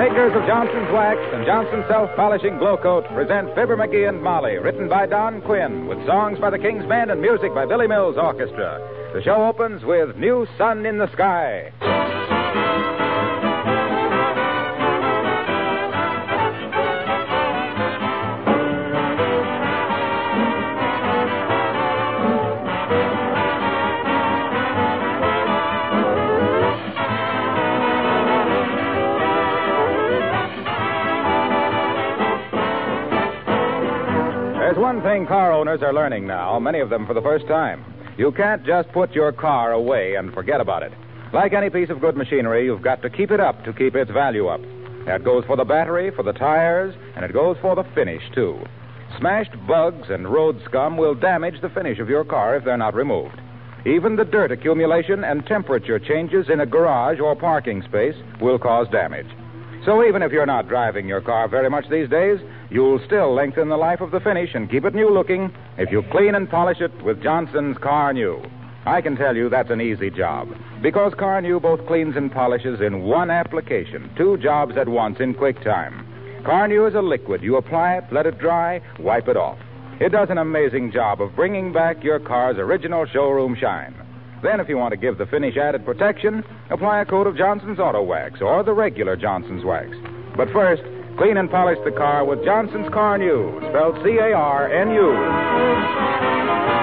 Makers of Johnson's Wax and Johnson's Self Polishing Glow Coat present Fibber McGee and Molly, written by Don Quinn, with songs by the King's Band and music by Billy Mills Orchestra. The show opens with New Sun in the Sky. Thing car owners are learning now, many of them for the first time. You can't just put your car away and forget about it. Like any piece of good machinery, you've got to keep it up to keep its value up. That goes for the battery, for the tires, and it goes for the finish, too. Smashed bugs and road scum will damage the finish of your car if they're not removed. Even the dirt accumulation and temperature changes in a garage or parking space will cause damage. So even if you're not driving your car very much these days, you'll still lengthen the life of the finish and keep it new looking if you clean and polish it with Johnson's Carnu. I can tell you that's an easy job because Carnu both cleans and polishes in one application, two jobs at once in quick time. Carnu is a liquid. You apply it, let it dry, wipe it off. It does an amazing job of bringing back your car's original showroom shine. Then, if you want to give the finish added protection, apply a coat of Johnson's Auto Wax or the regular Johnson's Wax. But first, clean and polish the car with Johnson's Carnu, spelled C A R N U.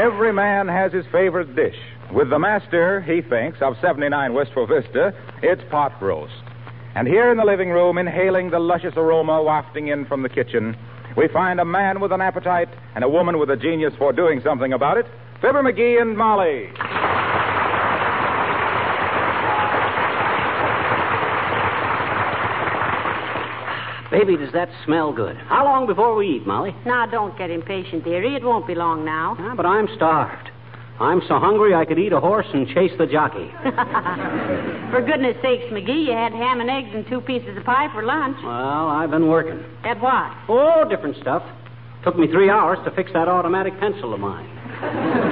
Every man has his favorite dish. With the master, he thinks, of 79 Wistful Vista, it's pot roast. And here in the living room, inhaling the luscious aroma wafting in from the kitchen, we find a man with an appetite and a woman with a genius for doing something about it Fibber McGee and Molly. Baby, does that smell good? How long before we eat, Molly? Now, don't get impatient, dearie. It won't be long now. Ah, but I'm starved. I'm so hungry I could eat a horse and chase the jockey. For goodness sakes, McGee, you had ham and eggs and two pieces of pie for lunch. Well, I've been working. At what? Oh, different stuff. Took me three hours to fix that automatic pencil of mine.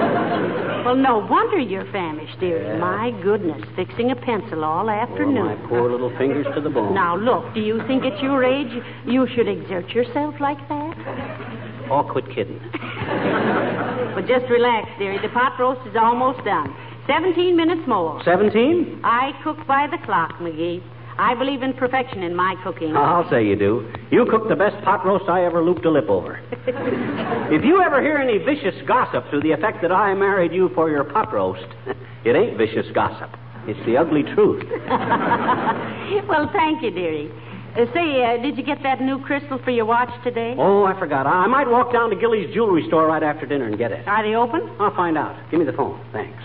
Well, no wonder you're famished, dearie. My goodness, fixing a pencil all Oh, afternoon. my poor little fingers to the bone. Now, look, do you think at your age you should exert yourself like that? Oh, quit kidding. But just relax, dearie. The pot roast is almost done. Seventeen minutes more. Seventeen? I cook by the clock, McGee. I believe in perfection in my cooking. I'll say you do. You cooked the best pot roast I ever looped a lip over. if you ever hear any vicious gossip to the effect that I married you for your pot roast, it ain't vicious gossip. It's the ugly truth. well, thank you, dearie. Uh, say, uh, did you get that new crystal for your watch today? Oh, I forgot. I I might walk down to Gilly's jewelry store right after dinner and get it. Are they open? I'll find out. Give me the phone. Thanks.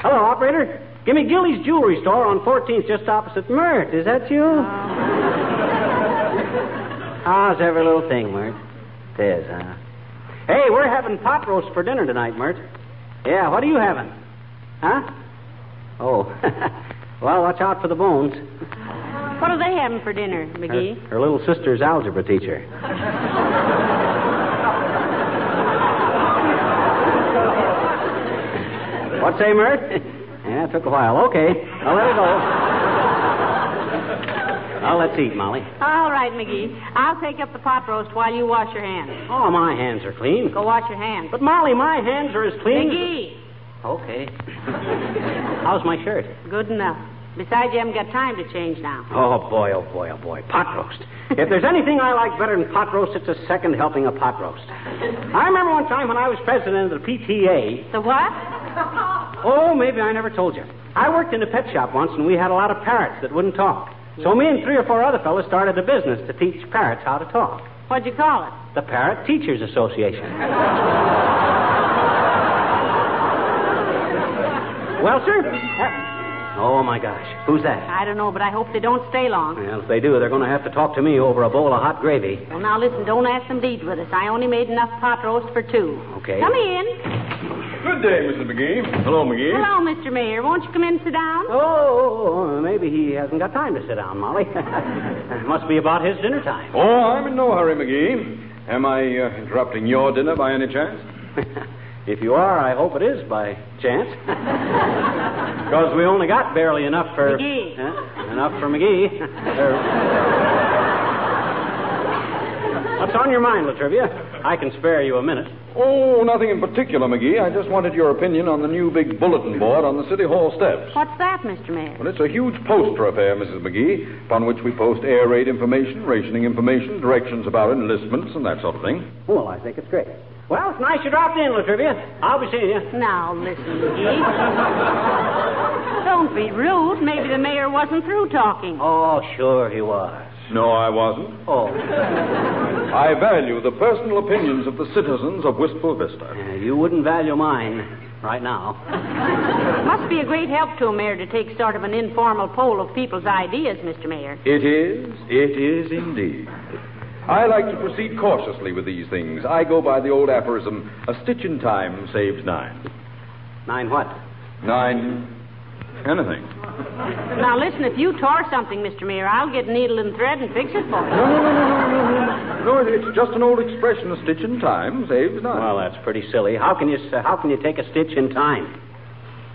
Hello, operator. Give me Gilly's jewelry store on 14th, just opposite Mert. Is that you? Ah. How's every little thing, Mert? It is, huh? Hey, we're having pot roast for dinner tonight, Mert. Yeah, what are you having? Huh? Oh. well, watch out for the bones. What are they having for dinner, McGee? Her, her little sister's algebra teacher. what say, Mert? Yeah, it took a while. Okay, I'll let it go. Now let's eat, Molly. All right, McGee. I'll take up the pot roast while you wash your hands. Oh, my hands are clean. Go wash your hands. But Molly, my hands are as clean. McGee, Okay. How's my shirt? Good enough. Besides, you haven't got time to change now. Oh, boy, oh, boy, oh, boy. Pot roast. if there's anything I like better than pot roast, it's a second helping of pot roast. I remember one time when I was president of the PTA. The what? Oh, maybe I never told you. I worked in a pet shop once, and we had a lot of parrots that wouldn't talk. So me and three or four other fellows started a business to teach parrots how to talk. What'd you call it? The Parrot Teachers Association. well, sir. uh, oh, my gosh. Who's that? I don't know, but I hope they don't stay long. Well, if they do, they're going to have to talk to me over a bowl of hot gravy. Well, now listen, don't ask them to eat with us. I only made enough pot roast for two. Okay. Come in. Good day, Mrs. McGee. Hello, McGee. Hello, Mr. Mayor. Won't you come in and sit down? Oh, maybe he hasn't got time to sit down, Molly. Must be about his dinner time. Oh, I'm in no hurry, McGee. Am I uh, interrupting your dinner by any chance? if you are, I hope it is by chance. Because we only got barely enough for. McGee. Huh? enough for McGee. What's on your mind, Latrivia? I can spare you a minute. Oh, nothing in particular, McGee. I just wanted your opinion on the new big bulletin board on the City Hall steps. What's that, Mr. Mayor? Well, it's a huge poster affair, Mrs. McGee, upon which we post air raid information, rationing information, directions about enlistments, and that sort of thing. Well, I think it's great. Well, it's nice you dropped in, Latrivia. I'll be seeing you. Now, listen, McGee. don't be rude. Maybe the mayor wasn't through talking. Oh, sure he was. No, I wasn't. Oh. I value the personal opinions of the citizens of Wistful Vista. Yeah, you wouldn't value mine right now. Must be a great help to a mayor to take sort of an informal poll of people's ideas, Mr. Mayor. It is. It is indeed. I like to proceed cautiously with these things. I go by the old aphorism, a stitch in time saves nine. Nine what? Nine. Anything. Now, listen, if you tore something, Mr. Mayor, I'll get needle and thread and fix it for you. No, no, no, no, no, no, no. No, it's just an old expression. A stitch in time saves nine. Well, that's pretty silly. How can you s- how can you take a stitch in time?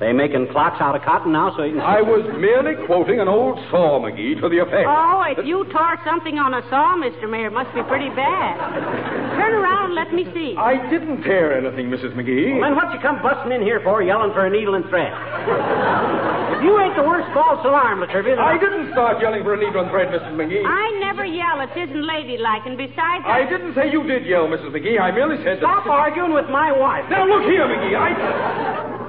They making clocks out of cotton now, so you can. I was merely quoting an old saw, McGee, to the effect. Oh, if you tore something on a saw, Mr. Mayor, it must be pretty bad. Turn around and let me see. I didn't tear anything, Mrs. McGee. Well, then what you come busting in here for, yelling for a needle and thread? if you ain't the worst false alarm, Latrivia. then I didn't start yelling for a needle and thread, Mrs. McGee. I never yell. It isn't ladylike, and besides, I didn't say you did yell, Mrs. McGee. I merely said that. Stop arguing with my wife. Now look here, McGee. I.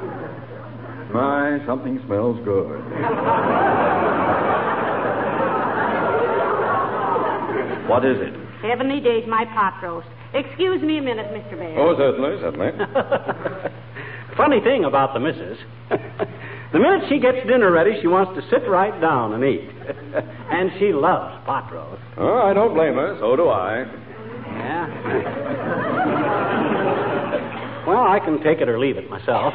My, something smells good. what is it? heavenly days, my pot roast. Excuse me a minute, Mr. Mayor. Oh, certainly, certainly. Funny thing about the missus. the minute she gets dinner ready, she wants to sit right down and eat. and she loves pot roast. oh, I don't blame her. So do I. Yeah. well, I can take it or leave it myself.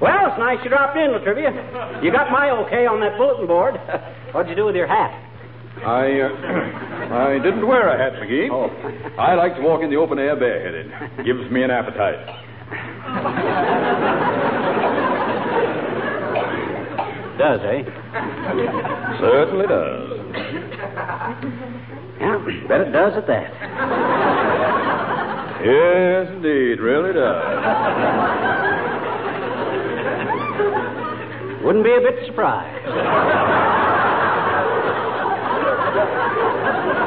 Well, it's nice you dropped in, Latrivia. You got my okay on that bulletin board. What'd you do with your hat? I, uh, I didn't wear a hat, McGee. Oh. I like to walk in the open air bareheaded. Gives me an appetite. Does, eh? Certainly does. Yeah, bet it does at that. Yes, indeed, really does. Wouldn't be a bit surprised.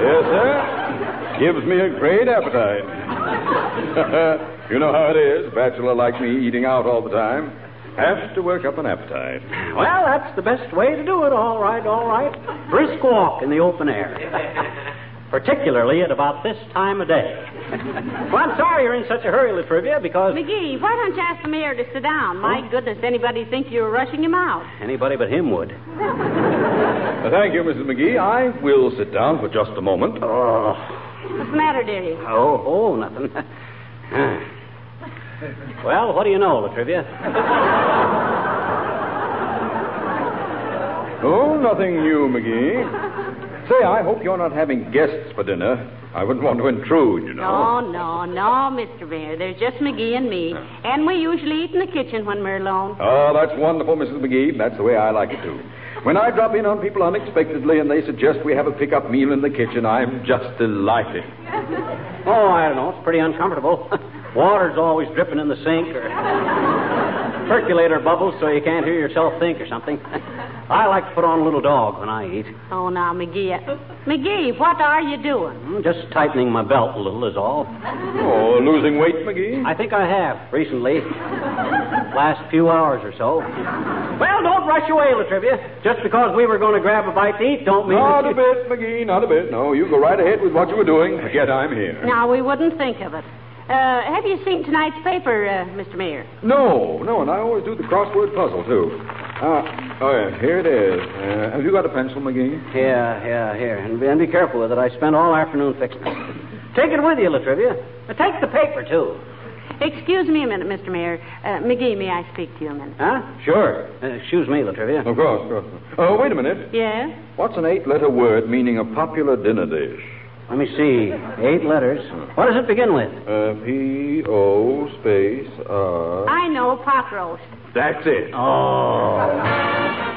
Yes, sir. Gives me a great appetite. you know how it is, a bachelor like me eating out all the time. Have to work up an appetite. Well, that's the best way to do it. All right, all right. Brisk walk in the open air. Particularly at about this time of day. well, I'm sorry you're in such a hurry, Latrivia, because McGee, why don't you ask the mayor to sit down? My goodness, anybody think you're rushing him out? anybody but him would. Uh, thank you, Mrs. McGee. I will sit down for just a moment. Oh, What's the matter, dearie? oh, oh, nothing. well, what do you know, Latrivia? Oh, nothing new, McGee. Say, I hope you're not having guests for dinner. I wouldn't want to intrude, you know. No, no, no, Mr. Mayor. There's just McGee and me. And we usually eat in the kitchen when we're alone. Oh, that's wonderful, Mrs. McGee. That's the way I like it, too. When I drop in on people unexpectedly and they suggest we have a pickup meal in the kitchen, I'm just delighted. Oh, I don't know. It's pretty uncomfortable. Water's always dripping in the sink, or percolator bubbles so you can't hear yourself think or something. I like to put on a little dog when I eat. Oh, now, McGee. McGee, what are you doing? Hmm, Just tightening my belt a little is all. Oh, losing weight, McGee? I think I have recently. Last few hours or so. Well, don't rush away, Latrivia. Just because we were going to grab a bite to eat don't mean Not that a bit, McGee, not a bit. No, you go right ahead with what you were doing. Forget I'm here. Now, we wouldn't think of it. Uh, have you seen tonight's paper, uh, Mr. Mayor? No, no, and I always do the crossword puzzle, too. Uh, oh, yeah, here it is. Uh, have you got a pencil, McGee? Yeah, yeah, here. And be, and be careful with it. I spent all afternoon fixing it. Take it with you, Latrivia. Take the paper, too. Excuse me a minute, Mr. Mayor. Uh, McGee, may I speak to you a minute? Huh? Sure. Uh, excuse me, Latrivia. Of course, of course. Oh, wait a minute. Yes? What's an eight letter word meaning a popular dinner dish? Let me see. Eight letters. What does it begin with? Uh, P O space R. I know, pot roast. That's it. Oh.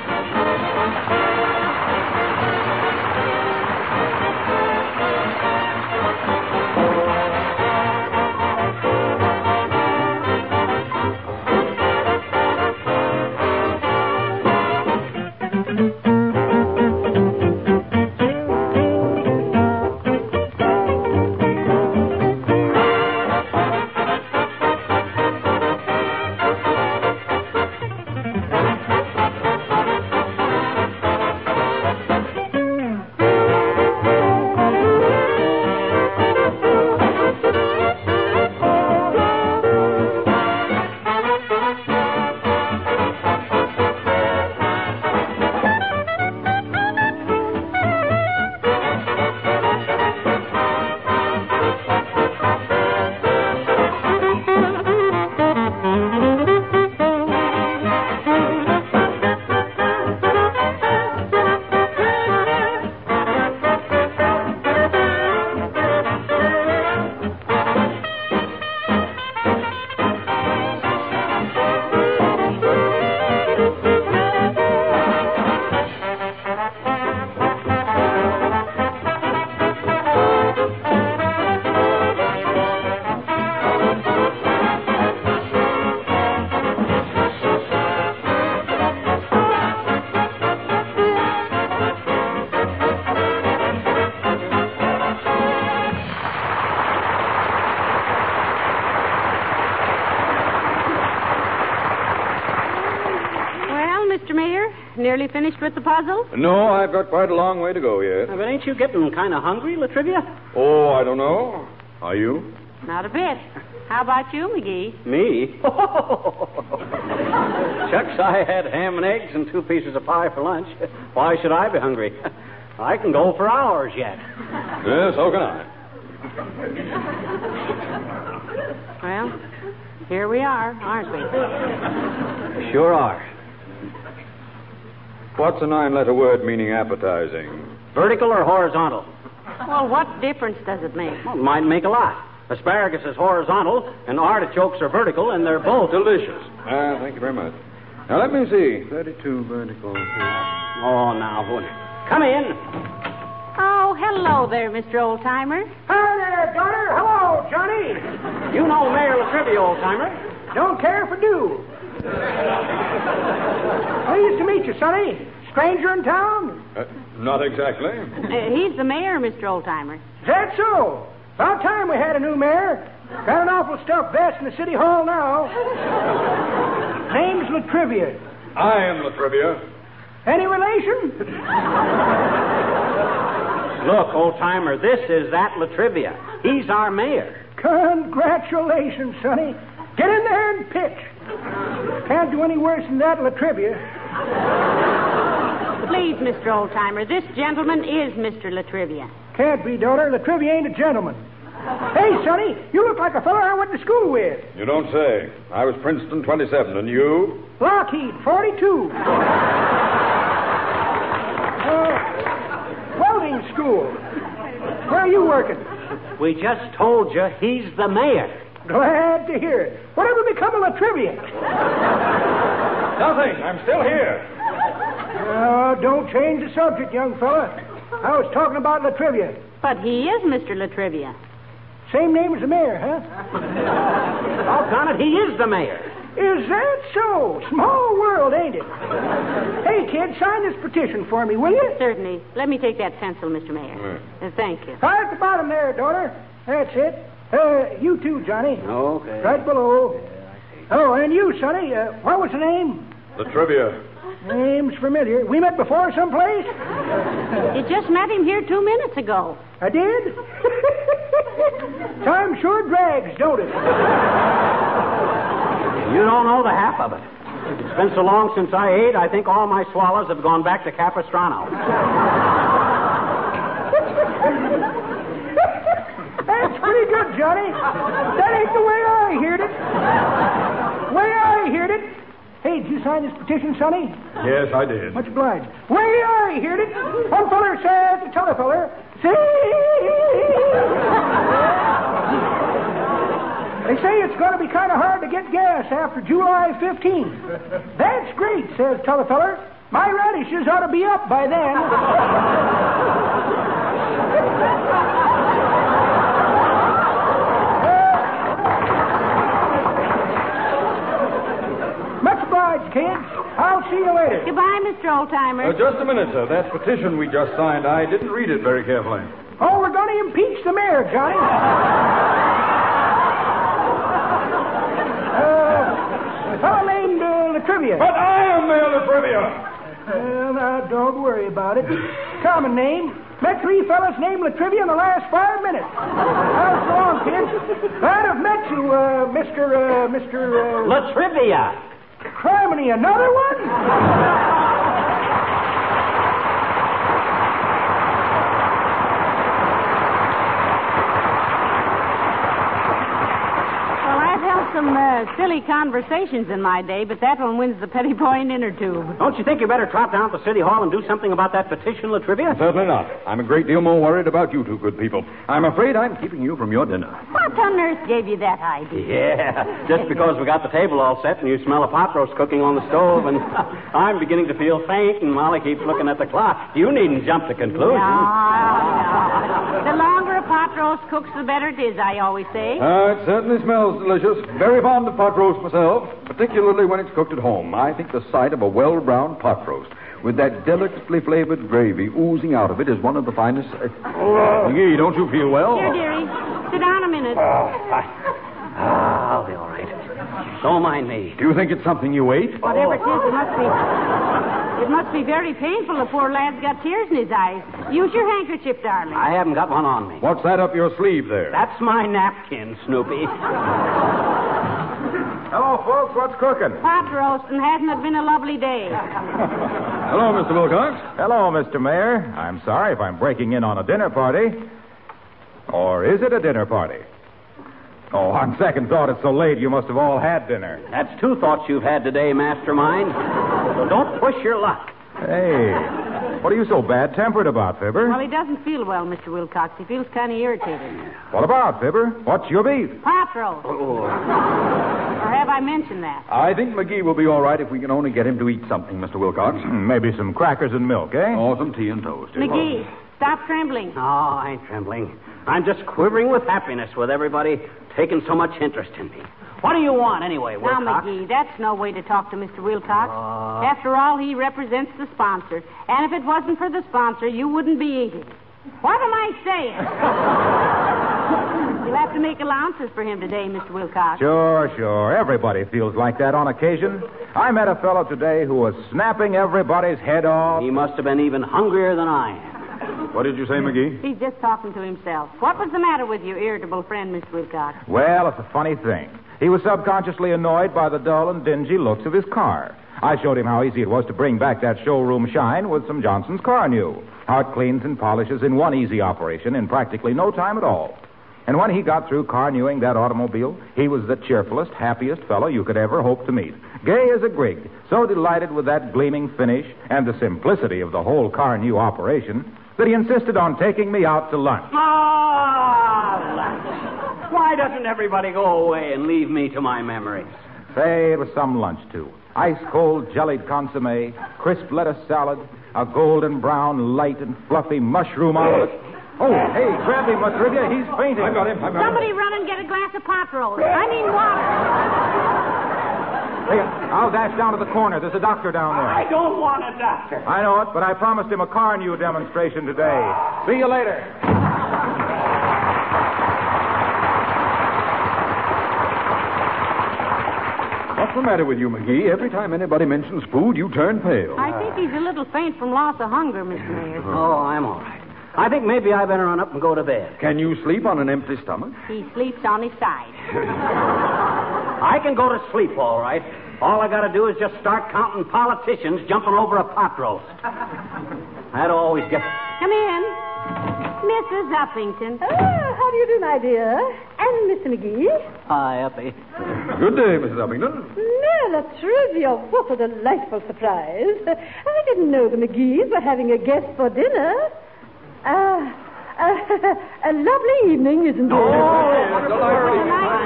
Finished with the puzzle? No, I've got quite a long way to go yet. But ain't you getting kind of hungry, Latrivia? Oh, I don't know. Are you? Not a bit. How about you, McGee? Me? Shucks, I had ham and eggs and two pieces of pie for lunch. Why should I be hungry? I can go for hours yet. Yes, so can I. Well, here we are, aren't we? Sure are. What's a nine letter word meaning appetizing? Vertical or horizontal? Well, what difference does it make? Well, it might make a lot. Asparagus is horizontal, and artichokes are vertical, and they're both Delicious. Ah, thank you very much. Now, let me see. 32 vertical. Oh, now, who- come in. Oh, hello there, Mr. Oldtimer. Hi there, daughter. Hello, Johnny. You know Mayor Latrivia, old timer. Don't care if I do. Pleased to meet you, Sonny. Stranger in town? Uh, not exactly. Uh, he's the mayor, Mr. Oldtimer. Is that so? About time we had a new mayor. Got an awful stuffed vest in the city hall now. Name's Latrivia. I am Latrivia. Any relation? Look, old timer, this is that Latrivia. He's our mayor. Congratulations, Sonny. Get in there and pitch. Can't do any worse than that, Latrivia. Please, Mr. Oldtimer, this gentleman is Mr. Latrivia. Can't be, daughter. Latrivia ain't a gentleman. Hey, Sonny, you look like a fellow I went to school with. You don't say. I was Princeton 27, and you? Lockheed, 42. Uh, welding school. Where are you working? We just told you he's the mayor. Glad to hear it. Whatever become of Latrivia? Nothing. I'm still here. Uh, don't change the subject, young fella. I was talking about Latrivia. But he is Mr. Latrivia. Same name as the mayor, huh? Doggone it, he is the mayor. Is that so? Small world, ain't it? hey, kid, sign this petition for me, will you? Certainly. Let me take that pencil, Mr. Mayor. Uh, thank you. Right at the bottom there, daughter. That's it. Uh, you too, Johnny. Okay. Right below. Oh, and you, Sonny. Uh, what was the name? The trivia. Name's familiar. We met before someplace? You just met him here two minutes ago. I did? Time sure drags, don't it? You don't know the half of it. It's been so long since I ate, I think all my swallows have gone back to Capistrano. That's pretty good, Johnny. That ain't the way I heard it. Way I heard it. Hey, did you sign this petition, Sonny? Yes, I did. Much obliged. Way I heard it. One feller said to t'other feller, see. They say it's going to be kind of hard to get gas after July 15th. That's great, says t'other feller. My radishes ought to be up by then. Much obliged, kids. I'll see you later. Goodbye, Mr. Oldtimer. Uh, just a minute, sir. That petition we just signed, I didn't read it very carefully. Oh, we're going to impeach the mayor, Johnny. Uh, a fellow named uh, Latrivia. But I am Mayor La Trivia. Well, now, don't worry about it. Common name. Met three fellas named Latrivia in the last five minutes. How's so long, kids? Glad I've met you, uh, Mr. Uh, Mr. Uh, Latrivia. Criminy, another one? Well, I've held some uh, silly conversations in my day, but that one wins the Petty Point inner tube. Don't you think you better trot down to City Hall and do something about that petition, Latrivia? Certainly not. I'm a great deal more worried about you two good people. I'm afraid I'm keeping you from your dinner. What on earth gave you that idea? Yeah, just because we got the table all set and you smell a pot roast cooking on the stove, and I'm beginning to feel faint, and Molly keeps looking at the clock. You needn't jump to conclusions. No, no. The longer a pot roast cooks, the better it is, I always say. Uh, it certainly smells delicious. Very fond of pot roast myself, particularly when it's cooked at home. I think the sight of a well browned pot roast with that delicately flavored gravy oozing out of it is one of the finest. Uh, McGee, don't you feel well? Here, dearie, sit down a minute. Ah, I'll be all right. Don't mind me. Do you think it's something you ate? Whatever it is, it must be. It must be very painful. The poor lad's got tears in his eyes. Use your handkerchief, darling. I haven't got one on me. What's that up your sleeve there? That's my napkin, Snoopy. Hello, folks. What's cooking? Pot roast, and hasn't it been a lovely day? Hello, Mr. Wilcox. Hello, Mr. Mayor. I'm sorry if I'm breaking in on a dinner party. Or is it a dinner party? Oh, on second thought, it's so late you must have all had dinner. That's two thoughts you've had today, Mastermind. So don't push your luck. Hey, what are you so bad tempered about, Fibber? Well, he doesn't feel well, Mr. Wilcox. He feels kind of irritated. What about, Fibber? What's your beef? Pot roast. Or have I mentioned that? I think McGee will be all right if we can only get him to eat something, Mr. Wilcox. Hmm, Maybe some crackers and milk, eh? Or some tea and toast. McGee, stop trembling. Oh, I ain't trembling. I'm just quivering with happiness with everybody taking so much interest in me. What do you want, anyway, Wilcox? Now, Wilcox? McGee, that's no way to talk to Mr. Wilcox. Uh. After all, he represents the sponsor. And if it wasn't for the sponsor, you wouldn't be eating. What am I saying? You'll have to make allowances for him today, Mr. Wilcox. Sure, sure. Everybody feels like that on occasion. I met a fellow today who was snapping everybody's head off. He must have been even hungrier than I am. What did you say, McGee? He's just talking to himself. What was the matter with your irritable friend, Mr. Wilcox? Well, it's a funny thing. He was subconsciously annoyed by the dull and dingy looks of his car. I showed him how easy it was to bring back that showroom shine with some Johnson's Carnu. How it cleans and polishes in one easy operation in practically no time at all. And when he got through Carnuing that automobile, he was the cheerfulest, happiest fellow you could ever hope to meet. Gay as a grig, so delighted with that gleaming finish and the simplicity of the whole Carnu operation that he insisted on taking me out to lunch. Ah, lunch. Why doesn't everybody go away and leave me to my memories? Say, it was some lunch, too. Ice cold jellied consomme, crisp lettuce salad, a golden brown, light and fluffy mushroom omelet. Oh, hey, grab him, Latrivia. He's fainting. I've got him. I got Somebody run and get a glass of pot roast. I mean water. Hey, I'll dash down to the corner. There's a doctor down there. I don't want a doctor. I know it, but I promised him a Carnu demonstration today. See you later. What's the matter with you, McGee? Every time anybody mentions food, you turn pale. I think he's a little faint from loss of hunger, Mr. Mayor. Oh, I'm all right. I think maybe I better run up and go to bed. Can you sleep on an empty stomach? He sleeps on his side. I can go to sleep, all right. All I gotta do is just start counting politicians jumping over a pot roast. That always gets. Come in. Mrs. Uppington. Ah, how do you do, my dear? And Mr. McGee? Hi, Uppy. Good day, Mrs. Uppington. Mela Trivia, what a delightful surprise. I didn't know the McGees were having a guest for dinner. Ah, uh, a lovely evening, isn't it? Oh, delightful.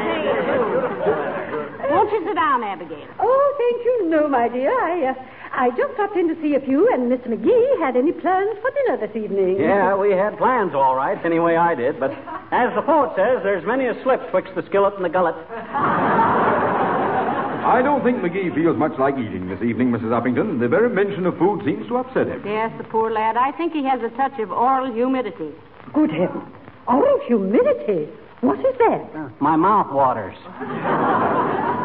Nice day, too. Won't you sit down, Abigail? Oh, thank you. No, my dear. I, uh, I just stopped in to see if you and Mr. McGee had any plans for dinner this evening. Yeah, we had plans, all right. Anyway, I did. But as the poet says, there's many a slip twixt the skillet and the gullet. I don't think McGee feels much like eating this evening, Mrs. Uppington. The very mention of food seems to upset him. Yes, the poor lad. I think he has a touch of oral humidity. Good heavens. Oral humidity. What is that? My mouth waters.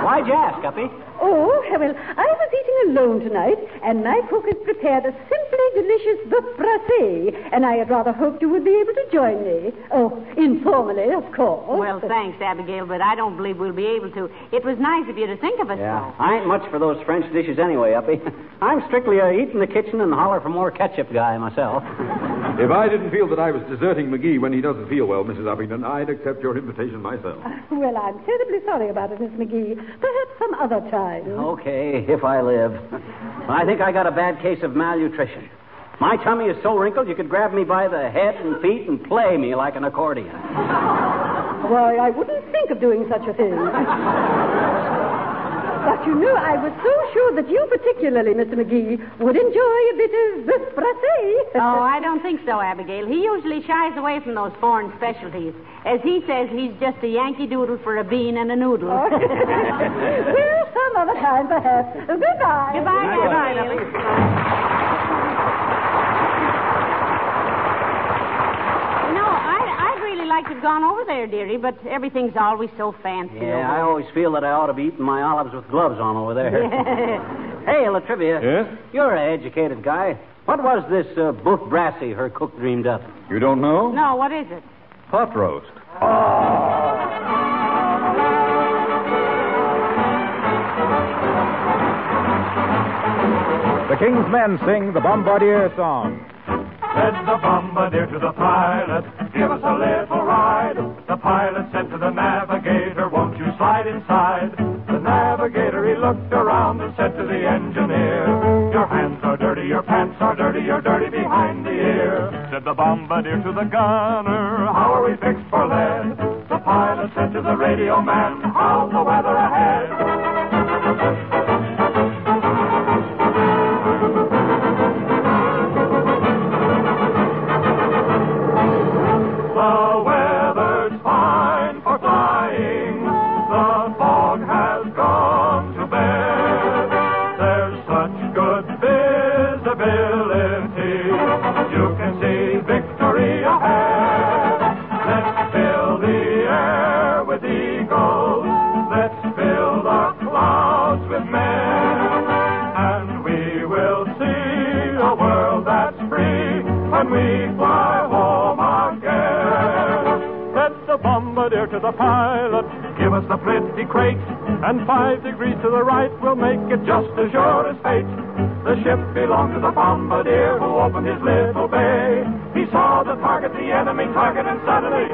Why'd you ask, Uppy? Oh, well, I was eating alone tonight, and my cook has prepared a simply delicious boeuf braisé, and I had rather hoped you would be able to join me. Oh, informally, of course. Well, thanks, Abigail, but I don't believe we'll be able to. It was nice of you to think of us. Yeah, I ain't much for those French dishes anyway, Uppy. I'm strictly uh, a eat in the kitchen and holler for more ketchup guy myself. If I didn't feel that I was deserting McGee when he doesn't feel well, Mrs. Uppington, I'd accept your invitation myself. Well, I'm terribly sorry about it, Miss McGee. Perhaps some other time. Okay, if I live. I think I got a bad case of malnutrition. My tummy is so wrinkled you could grab me by the head and feet and play me like an accordion. Why, I wouldn't think of doing such a thing. But you know, I was so sure that you particularly, Mr. McGee, would enjoy a bit of boeuf braisé. Oh, I don't think so, Abigail. He usually shies away from those foreign specialties. As he says, he's just a Yankee Doodle for a bean and a noodle. Oh. well, some other time, perhaps. Goodbye. Goodbye, Goodbye, Abigail. You know, I, I'd really like to have gone over there, dearie, but everything's always so fancy. Yeah, I always feel that I ought to be eating my olives with gloves on over there. hey, Latrivia. Yes? You're an educated guy. What was this uh, boeuf brassy her cook dreamed up? You don't know? No, what is it? Pot roast. The King's Men sing the Bombardier song. Said the bombardier to the pilot, give us a little ride. The pilot said to the navigator, won't you slide inside? The navigator, he looked around and said to the engineer, your hands are dirty, your pants are dirty, you're dirty behind the ear. Said the bombardier to the gunner, how are we fixed for lead? The pilot said to the radio man, how's the weather ahead? The pilot, give us the flinty crate, and five degrees to the right will make it just as sure as fate. The ship belonged to the bombardier who opened his little bay. He saw the target, the enemy target, and suddenly,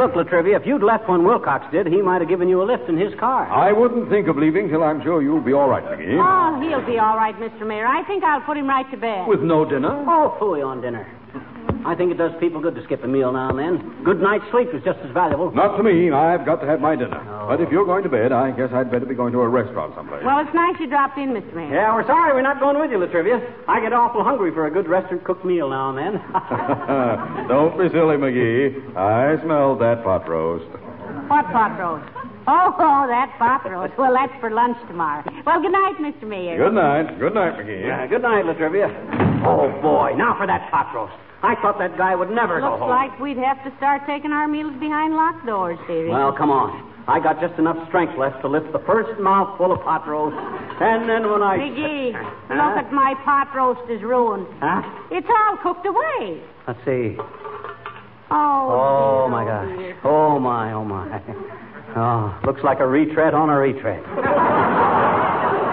Look, Latrivia, if you'd left when Wilcox did, he might have given you a lift in his car. I wouldn't think of leaving till I'm sure you'll be all right, McGee. Oh, he'll be all right, Mr. Mayor. I think I'll put him right to bed. With no dinner? Oh, fooey on dinner. I think it does people good to skip a meal now and then. Good night's sleep is just as valuable. Not to me. I've got to have my dinner. But if you're going to bed, I guess I'd better be going to a restaurant someplace. Well, it's nice you dropped in, Mr. Mayor. Yeah, we're sorry we're not going with you, Latrivia. I get awful hungry for a good restaurant cooked meal now and then. Don't be silly, McGee. I smelled that pot roast. What pot roast? Oh, oh, that pot roast. Well, that's for lunch tomorrow. Well, good night, Mr. Mayor. Good night. Good night, McGee. Uh, good night, Latrivia. Oh, boy. Now for that pot roast. I thought that guy would never go home. Looks like we'd have to start taking our meals behind locked doors, dearie. Well, come on. I got just enough strength left to lift the first mouthful of pot roast, and then when I... McGee, Huh? look at my pot roast is ruined. Huh? It's all cooked away. Let's see. Oh, Oh, my gosh. dear. Oh, my, oh, my. Oh, looks like a retread on a retread.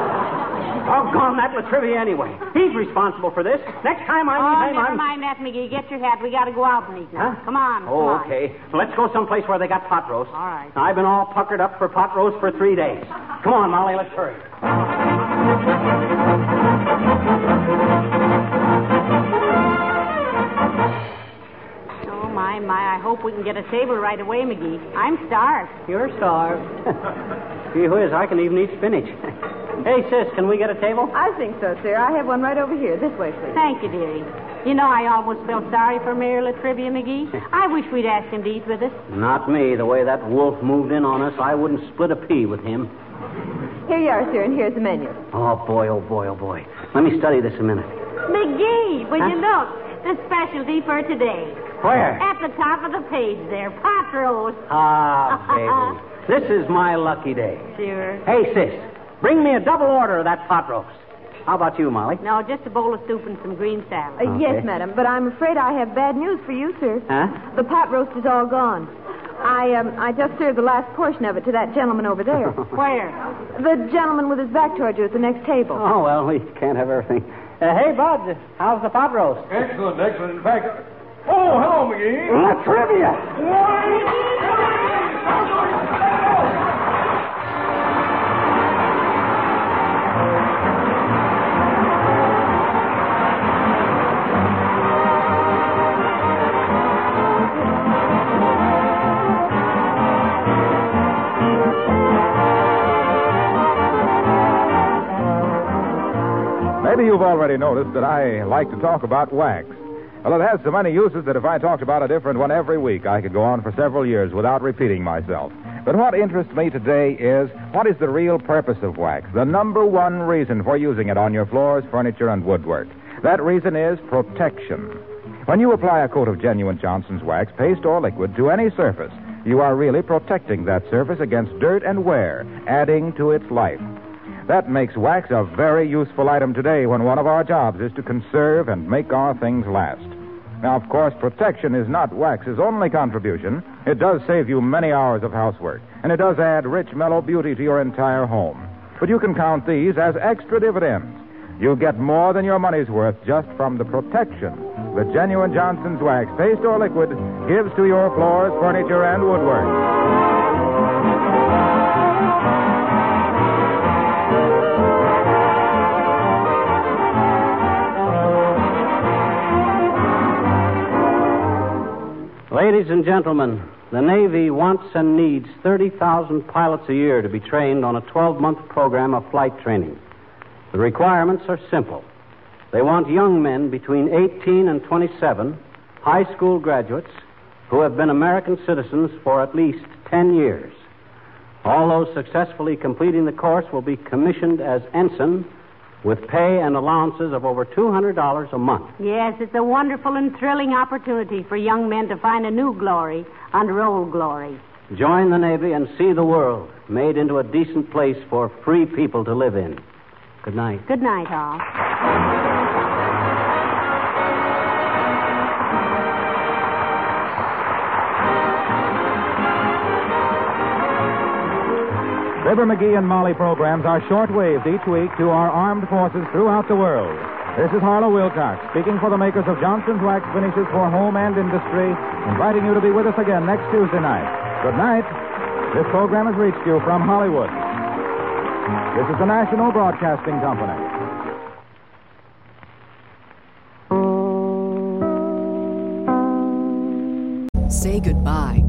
Oh, Doggone that Latrivia anyway. He's responsible for this. Next time I Oh, need him, never I'm... mind that, McGee. Get your hat. We got to go out and eat now. Huh? Come on. come Oh, on. okay. Let's go someplace where they got pot roast. All right. I've been all puckered up for pot roast for three days. Come on, Molly, let's hurry. Oh, my, my. I hope we can get a table right away, McGee. I'm starved. You're starved. Gee whiz, I can even eat spinach. hey, sis, can we get a table? I think so, sir. I have one right over here. This way, please. Thank you, dearie. You know, I almost felt sorry for Mayor Latrivia, McGee. I wish we'd asked him to eat with us. Not me. The way that wolf moved in on us, I wouldn't split a pea with him. Here you are, sir, and here's the menu. Oh, boy, oh, boy, oh, boy. Let me study this a minute. McGee, will Huh? you look? The specialty for today. Where? At the top of the page there, pot roast. Ah, baby. This is my lucky day. Sure. Hey, sis, bring me a double order of that pot roast. How about you, Molly? No, just a bowl of soup and some green salad. Uh, Yes, Okay. madam, but I'm afraid I have bad news for you, sir. Huh? The pot roast is all gone. I um, I just served the last portion of it to that gentleman over there. Where? the gentleman with his back toward you at the next table. Oh, well, we can't have everything. Uh, hey, Bud, how's the pot roast? Excellent, excellent. In fact, oh, hello, McGee. Trivia. Maybe you've already noticed that I like to talk about wax. Well, it has so many uses that if I talked about a different one every week, I could go on for several years without repeating myself. But what interests me today is what is the real purpose of wax? The number one reason for using it on your floors, furniture, and woodwork. That reason is protection. When you apply a coat of genuine Johnson's wax, paste or liquid, to any surface, you are really protecting that surface against dirt and wear, adding to its life. That makes wax a very useful item today when one of our jobs is to conserve and make our things last. Now, of course, protection is not wax's only contribution. It does save you many hours of housework, and it does add rich, mellow beauty to your entire home. But you can count these as extra dividends. You'll get more than your money's worth just from the protection the genuine Johnson's wax, paste or liquid, gives to your floors, furniture, and woodwork. Ladies and gentlemen, the Navy wants and needs 30,000 pilots a year to be trained on a 12 month program of flight training. The requirements are simple. They want young men between 18 and 27, high school graduates, who have been American citizens for at least 10 years. All those successfully completing the course will be commissioned as ensign with pay and allowances of over $200 a month. Yes, it's a wonderful and thrilling opportunity for young men to find a new glory under old glory. Join the Navy and see the world made into a decent place for free people to live in. Good night. Good night, all. Fibber McGee and Molly programs are shortwaved each week to our armed forces throughout the world. This is Harlow Wilcox, speaking for the makers of Johnson's Wax Finishes for Home and Industry, inviting you to be with us again next Tuesday night. Good night. This program has reached you from Hollywood. This is the National Broadcasting Company. Say goodbye